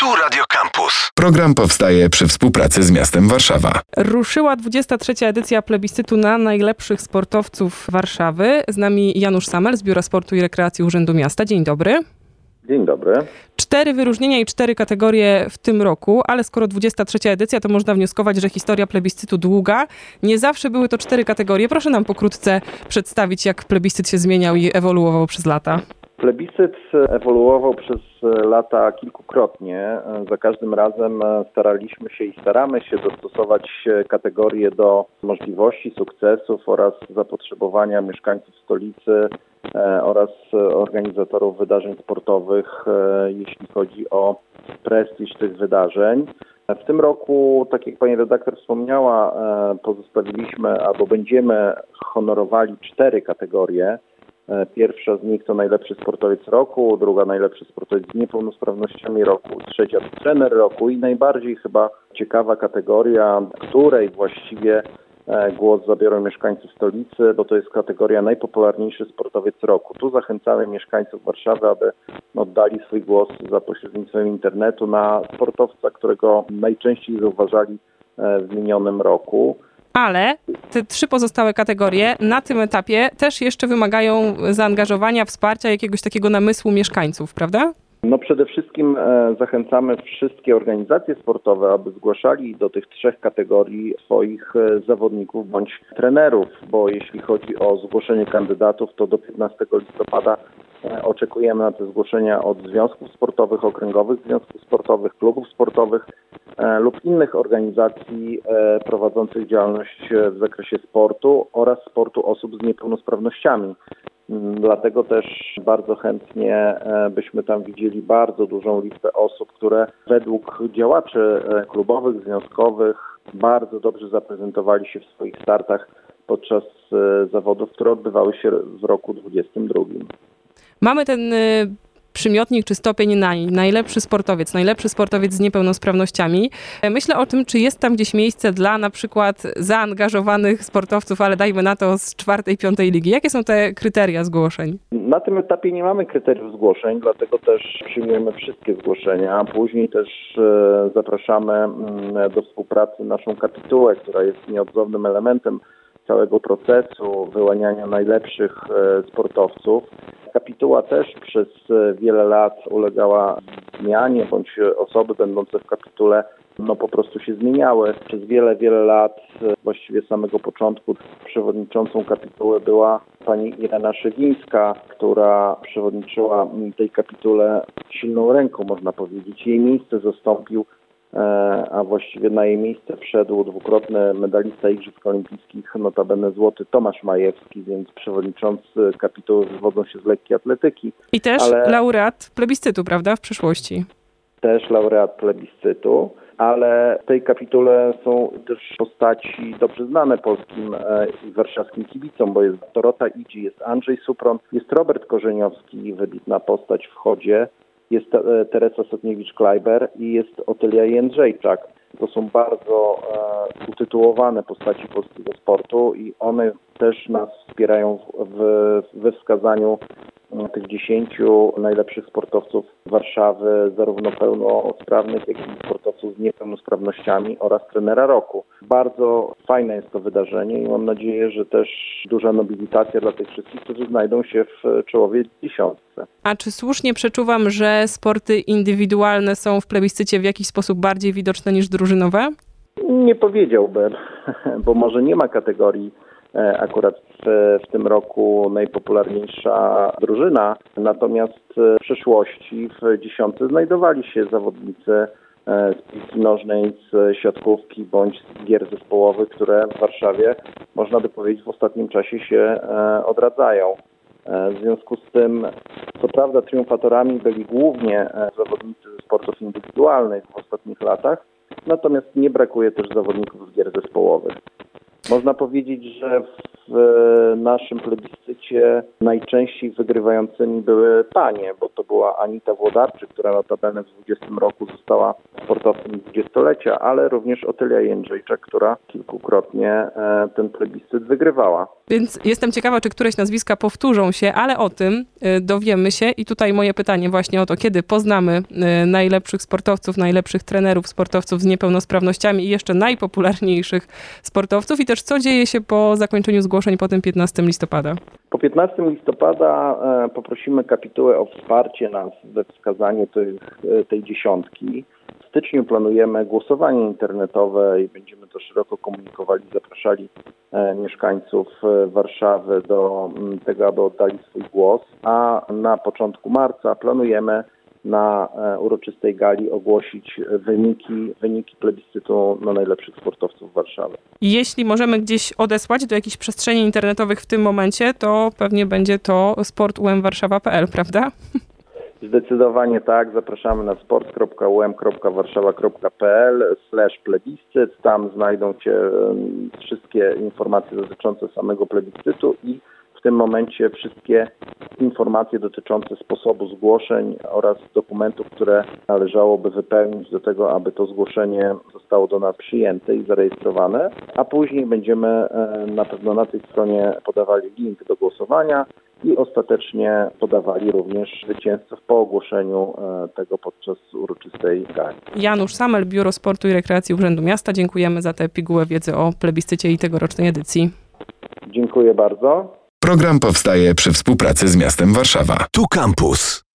Tu Radio Campus. Program powstaje przy współpracy z miastem Warszawa. Ruszyła 23. edycja plebiscytu na najlepszych sportowców Warszawy. Z nami Janusz Samel z Biura Sportu i Rekreacji Urzędu Miasta. Dzień dobry. Dzień dobry. Cztery wyróżnienia i cztery kategorie w tym roku, ale skoro 23. edycja, to można wnioskować, że historia plebiscytu długa. Nie zawsze były to cztery kategorie. Proszę nam pokrótce przedstawić, jak plebiscyt się zmieniał i ewoluował przez lata. Plebiscyt ewoluował przez lata kilkukrotnie. Za każdym razem staraliśmy się i staramy się dostosować kategorie do możliwości, sukcesów oraz zapotrzebowania mieszkańców stolicy e, oraz organizatorów wydarzeń sportowych, e, jeśli chodzi o prestiż tych wydarzeń. W tym roku, tak jak pani redaktor wspomniała, e, pozostawiliśmy albo będziemy honorowali cztery kategorie. E, pierwsza z nich to najlepszy sportowiec roku, druga najlepszy sportowiec z niepełnosprawnościami roku, trzecia to trener roku i najbardziej chyba ciekawa kategoria, której właściwie e, głos zabiorą mieszkańcy stolicy, bo to jest kategoria najpopularniejszy sportowiec roku. Tu zachęcamy mieszkańców Warszawy, aby oddali swój głos za pośrednictwem internetu na sportowca, którego najczęściej zauważali e, w minionym roku ale te trzy pozostałe kategorie na tym etapie też jeszcze wymagają zaangażowania, wsparcia, jakiegoś takiego namysłu mieszkańców, prawda? No przede wszystkim e, zachęcamy wszystkie organizacje sportowe, aby zgłaszali do tych trzech kategorii swoich e, zawodników bądź trenerów, bo jeśli chodzi o zgłoszenie kandydatów, to do 15 listopada e, oczekujemy na te zgłoszenia od związków sportowych, okręgowych związków sportowych, klubów sportowych lub innych organizacji prowadzących działalność w zakresie sportu oraz sportu osób z niepełnosprawnościami. Mm, dlatego też bardzo chętnie e, byśmy tam widzieli bardzo dużą listę osób, które według działaczy e, klubowych, związkowych bardzo dobrze zaprezentowali się w swoich startach podczas e, zawodów, które odbywały się w roku 2022. Mamy ten przymiotnik czy stopień naj, najlepszy sportowiec, najlepszy sportowiec z niepełnosprawnościami. Myślę o tym, czy jest tam gdzieś miejsce dla na przykład zaangażowanych sportowców, ale dajmy na to z czwartej, piątej ligi. Jakie są te kryteria zgłoszeń? Na tym etapie nie mamy kryteriów zgłoszeń, dlatego też przyjmujemy wszystkie zgłoszenia. Później też e, zapraszamy mm, do współpracy naszą kapitułę, która jest nieodzownym elementem całego procesu wyłaniania najlepszych e, sportowców. Kapituła też przez e, wiele lat ulegała zmianie, bądź osoby będące w kapitule no po prostu się zmieniały. Przez wiele, wiele lat, e, właściwie samego początku, przewodniczącą kapituły była pani Irena Szewińska, która przewodniczyła tej kapitule silną ręką, można powiedzieć. Jej miejsce zastąpił E, a właściwie na jej miejsce wszedł dwukrotny medalista Igrzysk Olimpijskich, notabene złoty Tomasz Majewski, więc przewodniczący kapituły wywodzą się z lekkiej atletyki. I też ale... laureat plebiscytu, prawda, w przyszłości? Też laureat plebiscytu ale w tej kapitule są też postaci dobrze znane polskim e, i warszawskim kibicom, bo jest Dorota Idzi, jest Andrzej Supron, jest Robert Korzeniowski, wybitna postać w chodzie, jest e, Teresa Sotniewicz-Klajber i jest Otylia Jędrzejczak. To są bardzo e, utytułowane postaci polskiego sportu i one też nas wspierają w, we wskazaniu tych dziesięciu najlepszych sportowców Warszawy, zarówno pełnosprawnych, jak i sportowców z niepełnosprawnościami oraz trenera roku. Bardzo fajne jest to wydarzenie i mam nadzieję, że też duża nobilitacja dla tych wszystkich, którzy znajdą się w czołowie dziesiątce. A czy słusznie przeczuwam, że sporty indywidualne są w plebiscycie w jakiś sposób bardziej widoczne niż drużynowe? Nie powiedziałbym, bo może nie ma kategorii E, akurat w, w tym roku najpopularniejsza drużyna. Natomiast w przeszłości w dziesiątce znajdowali się zawodnicy e, z piłki nożnej, z siatkówki bądź z gier zespołowych, które w Warszawie, można by powiedzieć, w ostatnim czasie się e, odradzają. W związku z tym, co prawda, triumfatorami byli głównie zawodnicy ze sportów indywidualnych w ostatnich latach, natomiast nie brakuje też zawodników z gier zespołowych. Można powiedzieć, że w naszym plebiscycie najczęściej wygrywającymi były panie, bo to była Anita Włodarczyk, która notabene w 20 roku została sportowcem dwudziestolecia, ale również Otylia Jędrzejczak, która kilkukrotnie e, ten plebiscyt wygrywała. Więc jestem ciekawa, czy któreś nazwiska powtórzą się, ale o tym y, dowiemy się. I tutaj moje pytanie właśnie o to, kiedy poznamy y, najlepszych sportowców, najlepszych trenerów, sportowców z niepełnosprawnościami i jeszcze najpopularniejszych sportowców i też co dzieje się po zakończeniu zgłoszeń po tym 15 listopada. Po 15 listopada e, poprosimy kapitułę o wsparcie nas we wskazaniu tej, tej dziesiątki. W styczniu planujemy głosowanie internetowe i będziemy to szeroko komunikowali, zapraszali e, mieszkańców e, Warszawy do tego, aby oddali swój głos, a na początku marca planujemy na e, uroczystej gali ogłosić wyniki, wyniki plebiscytu na najlepszych sportowców Warszawy. Jeśli możemy gdzieś odesłać do jakichś przestrzeni internetowych w tym momencie, to pewnie będzie to sportumwarszawa.pl, prawda? Zdecydowanie tak. Zapraszamy na sport.um.warszawa.pl slash plebiscyt. Tam znajdą się wszystkie informacje dotyczące samego plebiscytu i w tym momencie wszystkie informacje dotyczące sposobu zgłoszeń oraz dokumentów, które należałoby wypełnić do tego, aby to zgłoszenie zostało do nas przyjęte i zarejestrowane, a później będziemy e, na pewno na tej stronie podawali link do głosowania i ostatecznie podawali również zwycięzców po ogłoszeniu e, tego podczas uroczystej gali. Janusz Samel, Biuro Sportu i Rekreacji Urzędu Miasta. Dziękujemy za tę pigułę wiedzy o plebiscycie i tegorocznej edycji. Dziękuję bardzo. Program powstaje przy współpracy z miastem Warszawa. Tu Campus.